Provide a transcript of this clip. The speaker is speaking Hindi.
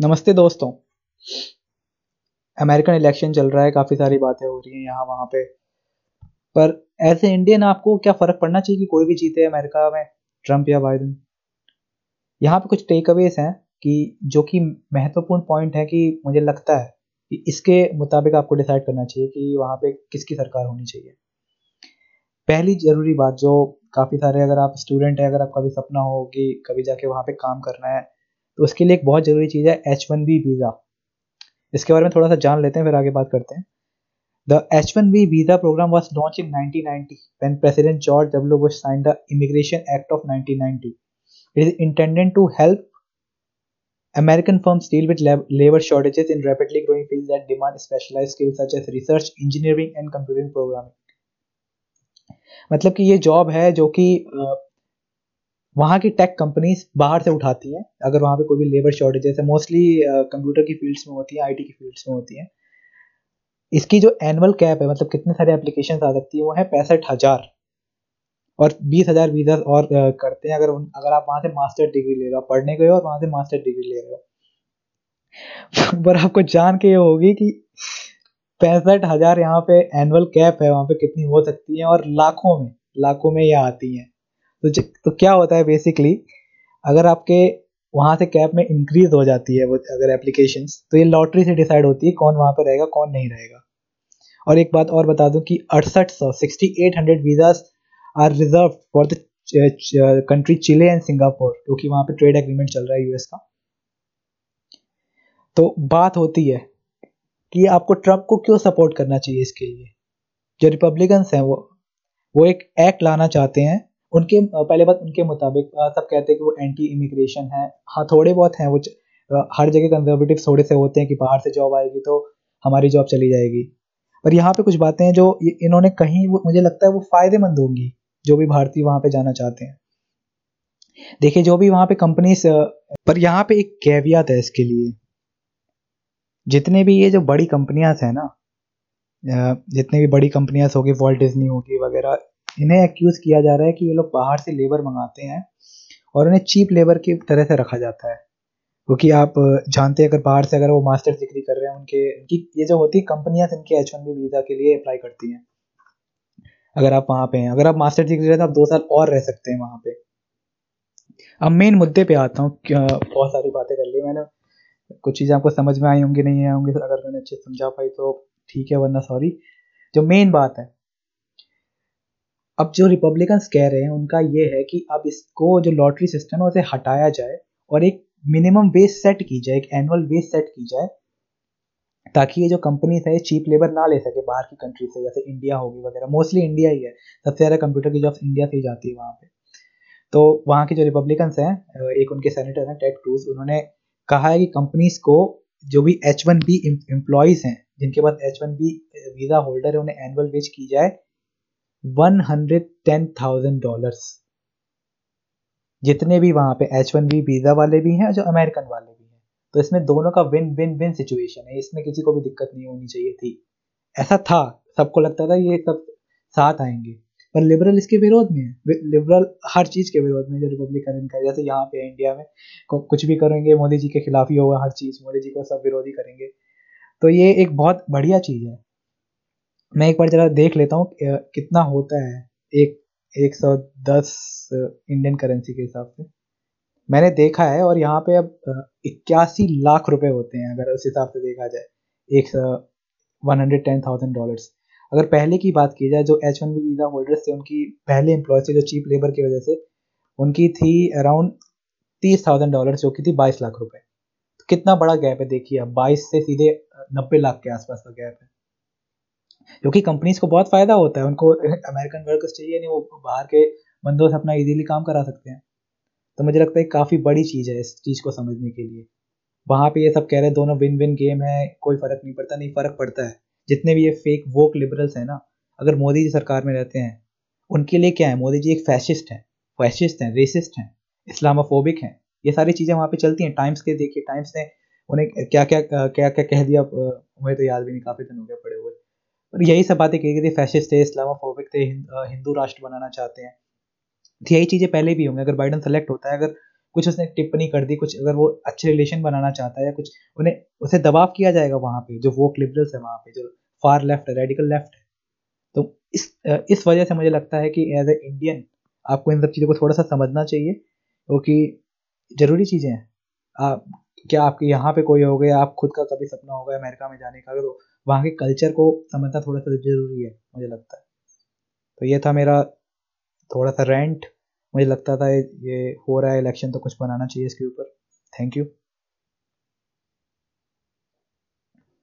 नमस्ते दोस्तों। अमेरिकन इलेक्शन चल रहा है, काफ़ी सारी बातें हो रही हैं यहाँ, वहाँ पे। पर एज ए इंडियन आपको क्या फ़र्क पड़ना चाहिए कि कोई भी जीते अमेरिका में, ट्रंप या बाइडन? यहाँ पे कुछ टेक अवेज हैं कि जो कि महत्वपूर्ण पॉइंट है कि मुझे लगता है कि इसके मुताबिक आपको डिसाइड करना चाहिए कि वहाँ पे किसकी सरकार होनी चाहिए। पहली ज़रूरी बात जो काफ़ी सारे अगर आप स्टूडेंट हैं, अगर आपका भी सपना हो कि कभी जाके वहाँ पे काम करना है तो उसके लिए एक बहुत ज़रूरी चीज़ है एच वन बी वीज़ा इसके बारे में थोड़ा सा जान लेते हैं फिर आगे बात करते हैं the H one B visa program was launch in 1990 when President George W. Bush signed the Immigration Act of 1990. It is intended to help American firms deal with lab- labor shortages in rapidly growing fields that demand specialized skills such as research, engineering, and computer programming. मतलब कि ये जॉब है जो कि वहाँ की टेक कंपनीज़ बाहर से उठाती हैं, अगर वहाँ पे कोई भी लेबर शॉर्टेज है मोस्टली कंप्यूटर की फील्ड्स में होती है आईटी की फील्ड्स में होती है, इसकी जो एनुअल कैप है मतलब कितने सारे एप्लीकेशन आ सकती है, वो है पैंसठ हज़ार। और बीस हज़ार वीज़ा और करते हैं, अगर अगर आप वहाँ से मास्टर डिग्री ले रहे हो पढ़ने गए हो और वहाँ से मास्टर डिग्री ले रहे हो। पर आपको जान के ये होगी कि पैंसठ हज़ार यहाँ पे एनुअल कैप है, वहाँ पे कितनी हो सकती है और लाखों में लाखों में ये आती हैं। तो तो क्या होता है बेसिकली अगर आपके वहाँ से कैप में इंक्रीज हो जाती है वो अगर एप्लीकेशन तो ये लॉटरी से डिसाइड होती है कौन वहाँ पर रहेगा, कौन नहीं रहेगा। और एक बात और बता दूँ कि अड़सठ सौ sixty eight hundred visas are reserved for the country Chile and Singapore क्योंकि वहाँ पे ट्रेड एग्रीमेंट चल रहा है यूएस का। तो बात होती है कि आपको ट्रंप को क्यों सपोर्ट करना चाहिए इसके लिए? जो रिपब्लिकन्स हैं वो वो एक एक्ट लाना चाहते हैं उनके, पहले बात उनके मुताबिक सब कहते हैं कि वो एंटी इमिग्रेशन है। हाँ थोड़े बहुत हैं, वो हर जगह कंजर्वेटिव थोड़े से होते हैं कि बाहर से जॉब आएगी तो हमारी जॉब चली जाएगी। पर यहाँ पे कुछ बातें हैं जो इन्होंने कहीं, वो, मुझे लगता है वो फ़ायदेमंद होंगी, जो भी भारतीय वहाँ पे जाना चाहते हैं। देखिए, जो भी वहाँ पे कंपनीज़ पर यहाँ पे एक कैवियत है इसके लिए। जितने भी ये जो बड़ी कंपनियाँ हैं ना जितने भी बड़ी कंपनियाँ होगी वॉल्ट डिज्नी होगी वगैरह इन्हें एक्यूज किया जा रहा है कि ये लोग बाहर से लेबर मंगाते हैं और उन्हें चीप लेबर की तरह से रखा जाता है। क्योंकि आप जानते हैं अगर बाहर से अगर वो मास्टर डिग्री कर रहे हैं, उनके, उनकी, ये जो होती है कंपनियाँ इनके एच वन बी वीज़ा के लिए अप्लाई करती हैं। अगर आप वहाँ पे हैं, अगर आप मास्टर डिग्री रहे तो आप दो साल और रह सकते हैं वहाँ पे। अब मेन मुद्दे पे आता हूँ बहुत सारी बातें कर ली मैंने। कुछ चीज़ें आपको समझ में आई होंगी, नहीं आई होंगी, अगर मैंने अच्छे समझा पाई तो ठीक है, वरना सॉरी जो मेन बात है अब जो रिपब्लिकन्स कह रहे हैं, उनका ये है कि अब इसको जो लॉटरी सिस्टम है, उसे हटाया जाए और एक मिनिमम वेज सेट की जाए, एक एनुअल वेज सेट की जाए, ताकि ये जो कंपनीज़ है चीप लेबर ना ले सके बाहर की कंट्री से, जैसे इंडिया होगी वगैरह। मोस्टली इंडिया ही है। सबसे ज़्यादा कंप्यूटर की जॉब्स इंडिया से ही जाती है वहाँ पे। तो वहाँ के जो रिपब्लिकन्स हैं एक उनके सेनेटर हैं टेड क्रूज उन्होंने कहा है कि कंपनीज़ को जो भी एच वन बी एम्प्लॉयज़ हैं, जिनके पास H one B visa holder है, उन्हें एनुअल वेज की जाए one hundred ten thousand dollars जितने भी वहाँ पे एच वन बी वीज़ा वाले भी हैं जो अमेरिकन वाले भी हैं। तो इसमें दोनों का विन विन विन सिचुएशन है। इसमें किसी को भी दिक्कत नहीं होनी चाहिए थी। ऐसा था। सबको लगता था ये सब साथ आएँगे। पर लिबरल इसके विरोध में है। लिबरल हर चीज़ के विरोध में जो रिपब्लिकन इनका जैसे यहाँ पे इंडिया में कुछ भी करेंगे, मोदी जी के खिलाफ ही होगा हर चीज़। मोदी जी को सब विरोधी करेंगे। तो ये एक बहुत बढ़िया चीज़ है। मैं एक बार जरा देख लेता हूँ कितना होता है एक एक सौ दस इंडियन करेंसी के हिसाब से। मैंने देखा है और यहाँ पे अब इक्यासी लाख रुपए होते हैं, अगर उस हिसाब से देखा जाए। एक सौ one hundred ten thousand dollars अगर पहले की बात की जाए, जो H one B visa holders थे, उनकी पहले एम्प्लॉय थे जो चीप लेबर की वजह से, उनकी थी अराउंड तीस थाउज़ेंड डॉलर जो कि थी बाईस लाख रुपए। तो कितना बड़ा गैप है, देखिए अब बाईस से सीधे नब्बे लाख के आसपास का गैप है। क्योंकि कंपनीज़ को बहुत फ़ायदा होता है, उनको अमेरिकन वर्कर्स चाहिए, नहीं, वो बाहर के बंदों से अपना इजीली काम करा सकते हैं। तो मुझे लगता है काफ़ी बड़ी चीज़ है इस चीज़ को समझने के लिए। वहाँ पे ये सब कह रहे हैं, दोनों विन विन गेम है, कोई फ़र्क नहीं पड़ता, नहीं, फ़र्क पड़ता है। जितने भी ये फेक वोक लिबरल्स हैं ना, अगर मोदी जी सरकार में रहते हैं, उनके लिए क्या है? मोदी जी एक फैशिस्ट हैं फैशिस्ट हैं रेसिस्ट हैं इस्लामोफोबिक हैं। ये सारी चीज़ें वहाँ पे चलती हैं। टाइम्स के देखिए टाइम्स ने उन्हें क्या क्या क्या क्या कह दिया मुझे तो याद भी नहीं, काफ़ी दिन हो गया पड़े यही सब बातें कही गई थी फैशिस्ट थे इस्लामोफोबिक थे हिंदू राष्ट्र बनाना चाहते हैं। तो यही चीज़ें पहले भी होंगी, अगर बाइडन सेलेक्ट होता है, अगर कुछ उसने टिप्पणी कर दी, कुछ अगर वो अच्छे रिलेशन बनाना चाहता है या कुछ, उन्हें, उसे दबाव किया जाएगा वहाँ पे, जो वोक लिबरल्स है वहाँ पे, जो फार लेफ़्ट है रेडिकल लेफ़्ट है। तो इस इस वजह से मुझे लगता है कि एज ए इंडियन आपको इन सब चीज़ों को थोड़ा सा समझना चाहिए, क्योंकि ज़रूरी चीज़ें हैं। आप क्या आपके यहाँ पे कोई हो गया? आप खुद का कभी सपना होगा अमेरिका में जाने का? तो वहाँ के कल्चर को समझना थोड़ा सा ज़रूरी है, मुझे लगता है। तो ये था मेरा थोड़ा सा रेंट मुझे लगता था ये हो रहा है इलेक्शन तो कुछ बनाना चाहिए इसके ऊपर। Thank you